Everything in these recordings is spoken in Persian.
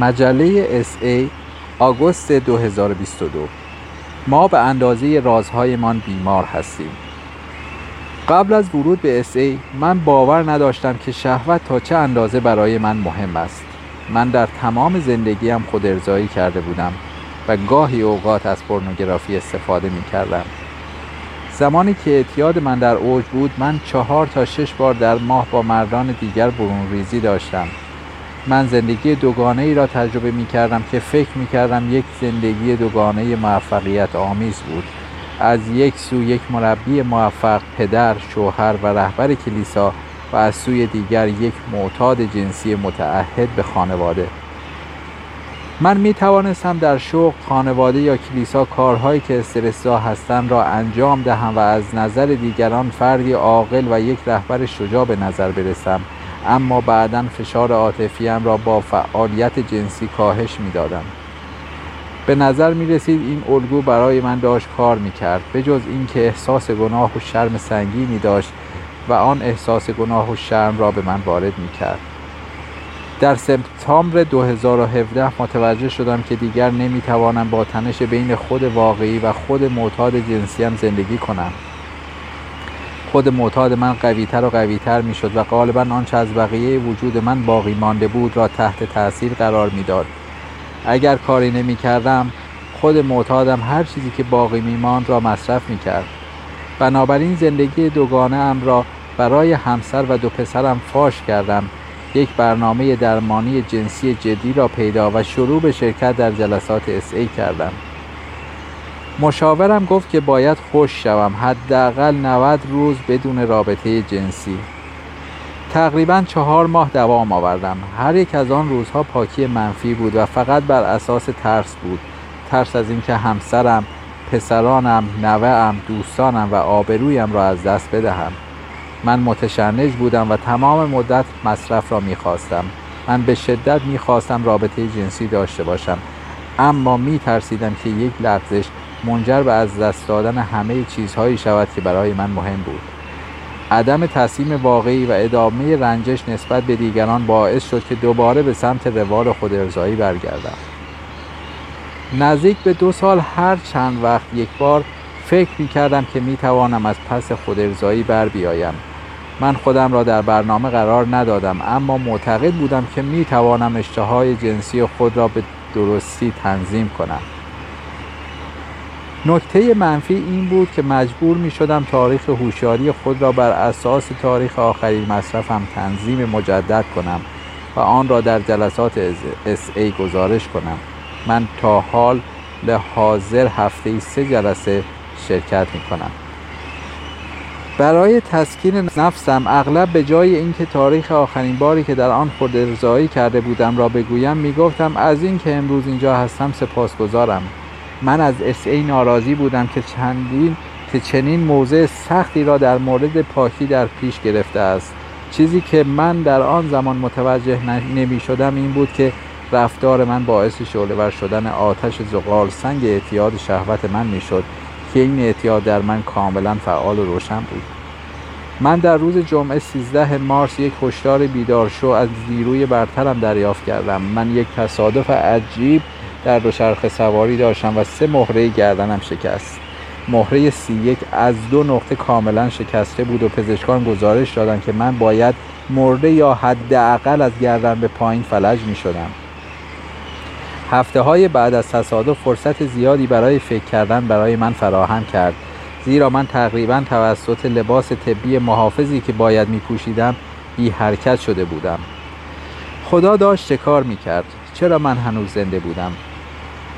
مجله ای آگوست 2022 ما به اندازه رازهایمان بیمار هستیم. قبل از ورود به ای من باور نداشتم که شهوت تا چه اندازه برای من مهم است. من در تمام زندگیم خود ارزایی کرده بودم و گاهی اوقات از پورنوگرافی استفاده می کردم. زمانی که اعتیاد من در اوج بود من چهار تا شش بار در ماه با مردان دیگر برون ریزی داشتم. من زندگی دوگانه ای را تجربه می کردم که فکر می کردم یک زندگی دوگانه موفقیت آمیز بود. از یک سو یک مربی موفق پدر شوهر و رهبر کلیسا و از سوی دیگر یک معتاد جنسی متعهد به خانواده. من می توانستم در شغل خانواده یا کلیسا کارهایی که استرسا هستند را انجام دهم و از نظر دیگران فردی عاقل و یک رهبر شجاع به نظر برسم. اما بعدا فشار عاطفیم را با فعالیت جنسی کاهش می‌دادم. به نظر می رسید این الگو برای من داشت کار می کرد به جز اینکه احساس گناه و شرم سنگینی داشت و آن احساس گناه و شرم را به من وارد می کرد در سپتامبر 2017 متوجه شدم که دیگر نمی توانم با تنش بین خود واقعی و خود معتاد جنسیم زندگی کنم. خود معتاد من قویتر و قویتر می شد و غالبا آنچه از بقیه وجود من باقی مانده بود را تحت تاثیر قرار می‌داد. اگر کاری نمی کردم خود معتادم هر چیزی که باقی می ماند را مصرف می کرد. بنابراین زندگی دوگانه ام را برای همسر و دو پسرم فاش کردم یک برنامه درمانی جنسی جدی را پیدا و شروع به شرکت در جلسات ای کردم مشاورم گفت که باید خوش شوم حداقل 90 روز بدون رابطه جنسی. تقریبا چهار ماه دوام آوردم. هر یک از آن روزها پاکی منفی بود و فقط بر اساس ترس بود. ترس از اینکه همسرم پسرانم نوهام دوستانم و آبرویم را از دست بدهم. من متشنج بودم و تمام مدت مصرف را می‌خواستم. من به شدت می‌خواستم رابطه جنسی داشته باشم. اما میترسیدم که یک لغزش منجر به از دست دادن همه چیزهایی شود که برای من مهم بود. عدم تصمیم واقعی و ادامه رنجش نسبت به دیگران باعث شد که دوباره به سمت روال خود ارزایی برگردم. نزدیک به دو سال هر چند وقت یک بار فکر می کردم که می توانم از پس خود ارزایی بر بیایم. من خودم را در برنامه قرار ندادم اما معتقد بودم که می توانم اشتهای جنسی خود را به درستی تنظیم کنم. نکته منفی این بود که مجبور می شدم تاریخ هوشیاری خود را بر اساس تاریخ آخرین مصرفم تنظیم مجدد کنم و آن را در جلسات اس ای گزارش کنم. من تا حال حاضر هفته سه جلسه شرکت می کنم برای تسکین نفسم اغلب به جای اینکه تاریخ آخرین باری که در آن خود ارزایی کرده بودم را بگویم می‌گفتم از اینکه امروز اینجا هستم سپاسگزارم. من از اس ای ناراضی بودم که چندین که چنین موضع سختی را در مورد پاکی در پیش گرفته است. چیزی که من در آن زمان متوجه نمی شدم این بود که رفتار من باعث شعله شدن آتش زغال سنگ اعتیاد شهوت من می شد که این اعتیاد در من کاملا فعال و روشن بود. من در روز جمعه 13 مارس یک هشدار بیدارشو از نیروی برترم دریافت کردم. من یک تصادف عجیب در دوچرخه سواری داشتم و سه مهره گردنم شکست. مهره سی یک از دو نقطه کاملا شکسته بود و پزشکان گزارش دادند که من باید مرده یا حداقل از گردن به پایین فلج می شدم هفته های بعد از تصادف فرصت زیادی برای فکر کردن برای من فراهم کرد. زیرا من تقریبا توسط لباس طبی محافظی که باید می پوشیدم بی حرکت شده بودم. خدا داشت کار می کرد چرا من هنوز زنده بودم؟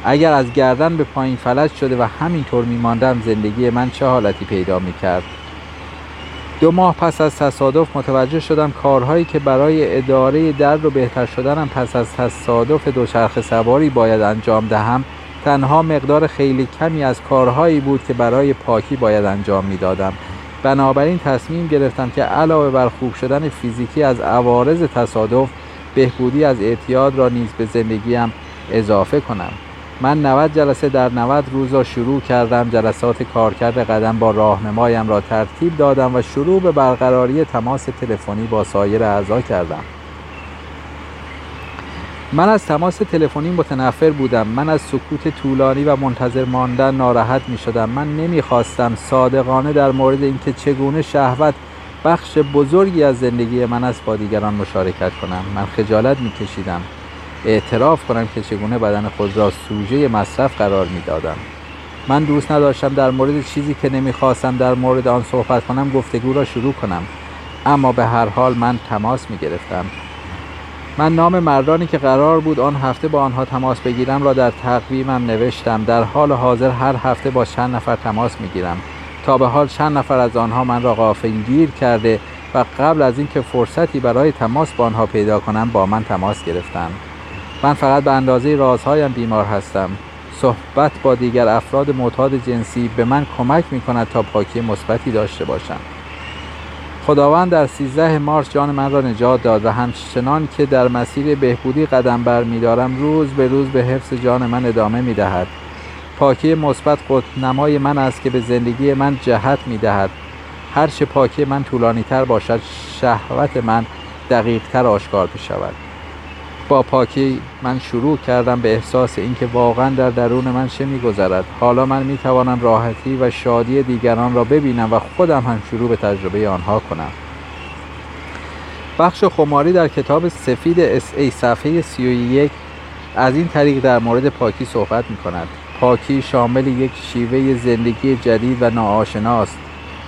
اگر از گردن به پایین فلج شده و همینطور می ماندم زندگی من چه حالتی پیدا می کرد دو ماه پس از تصادف متوجه شدم کارهایی که برای اداره درد و بهتر شدنم پس از تصادف دوچرخه سواری باید انجام دهم تنها مقدار خیلی کمی از کارهایی بود که برای پاکی باید انجام می‌دادم. بنابراین تصمیم گرفتم که علاوه بر خوب شدن فیزیکی از عوارض تصادف بهبودی از اعتیاد را نیز به زندگیم اضافه کنم. من 90 جلسه در 90 روز را شروع کردم جلسات کارکرد قدم با راهنمایم را ترتیب دادم و شروع به برقراری تماس تلفنی با سایر اعضا کردم. من از تماس تلفنی متنفر بودم. من از سکوت طولانی و منتظر ماندن ناراحت می شدم من نمی خواستم صادقانه در مورد اینکه چگونه شهوت بخش بزرگی از زندگی من است با دیگران مشارکت کنم. من خجالت می کشیدم اعتراف کنم که چگونه بدن خود را سوژه مصرف قرار می دادم. من دوست نداشتم در مورد چیزی که نمی‌خواستم در مورد آن صحبت کنم گفتگو را شروع کنم. اما به هر حال من تماس می گرفتم من نام مردانی که قرار بود آن هفته با آنها تماس بگیرم را در تقویمم نوشتم. در حال حاضر هر هفته با چند نفر تماس می گیرم تا به حال چند نفر از آنها من را گیر کرده و قبل از اینکه فرصتی برای تماس با آنها پیدا کنم با من تماس گرفتند. من فقط به اندازه رازهایم بیمار هستم. صحبت با دیگر افراد معتاد جنسی به من کمک می کند تا پاکی مثبتی داشته باشم. خداوند در 13 مارس جان من را نجات داد و همچنان که در مسیر بهبودی قدم بر می دارم روز به روز به حفظ جان من ادامه می دهد پاکی مثبت نمای من است که به زندگی من جهت می دهد هرچه پاکی من طولانی تر باشد شهوت من دقیق تر آشکار شود با پاکی من شروع کردم به احساس اینکه واقعا در درون من چه میگذرد. حالا من می‌توانم راحتی و شادی دیگران را ببینم و خودم هم شروع به تجربه آنها کنم. بخش خماری در کتاب سفید اس ای صفحه 31 از این طریق در مورد پاکی صحبت می کند پاکی شامل یک شیوه زندگی جدید و ناآشناست.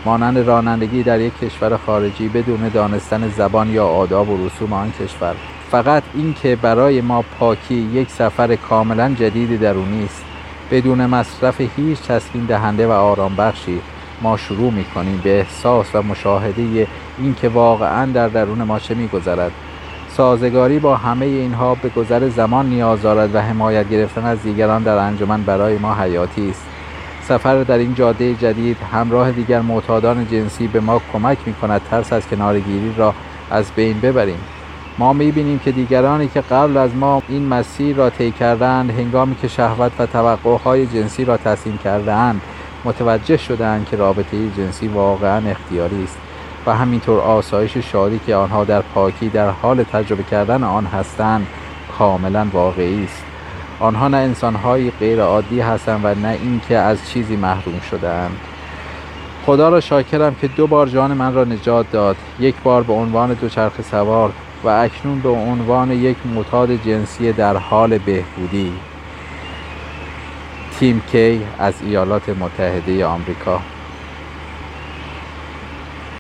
مانند رانندگی در یک کشور خارجی بدون دانستن زبان یا آداب و رسوم آن کشور. فقط اینکه برای ما پاکی یک سفر کاملا جدید درونی است. بدون مصرف هیچ تسکین دهنده و آرام بخشی ما شروع می کنیم به احساس و مشاهده اینکه واقعا در درون ما چه می گذرد سازگاری با همه اینها به گذر زمان نیاز دارد و حمایت گرفتن از دیگران در انجمن برای ما حیاتی است. سفر در این جاده جدید همراه دیگر معتادان جنسی به ما کمک می کند ترس از کنارگیری را از بین ببریم. ما می‌بینیم که دیگرانی که قبل از ما این مسیر را طی کردند هنگامی که شهوت و توقعهای جنسی را تسلیم کردهاند متوجه شدهاند که رابطه جنسی واقعا اختیاری است. و همینطور آسایش شادی که آنها در پاکی در حال تجربه کردن آن هستند کاملا واقعی است. آنها نه انسانهایی غیر عادی هستند و نه اینکه از چیزی محروم شدهاند. خدا را شاکرم که دو بار جان من را نجات داد. یک بار به عنوان دوچرخ سوار و اکنون به عنوان یک معتاد جنسی در حال بهبودی. تیم کی از ایالات متحده آمریکا.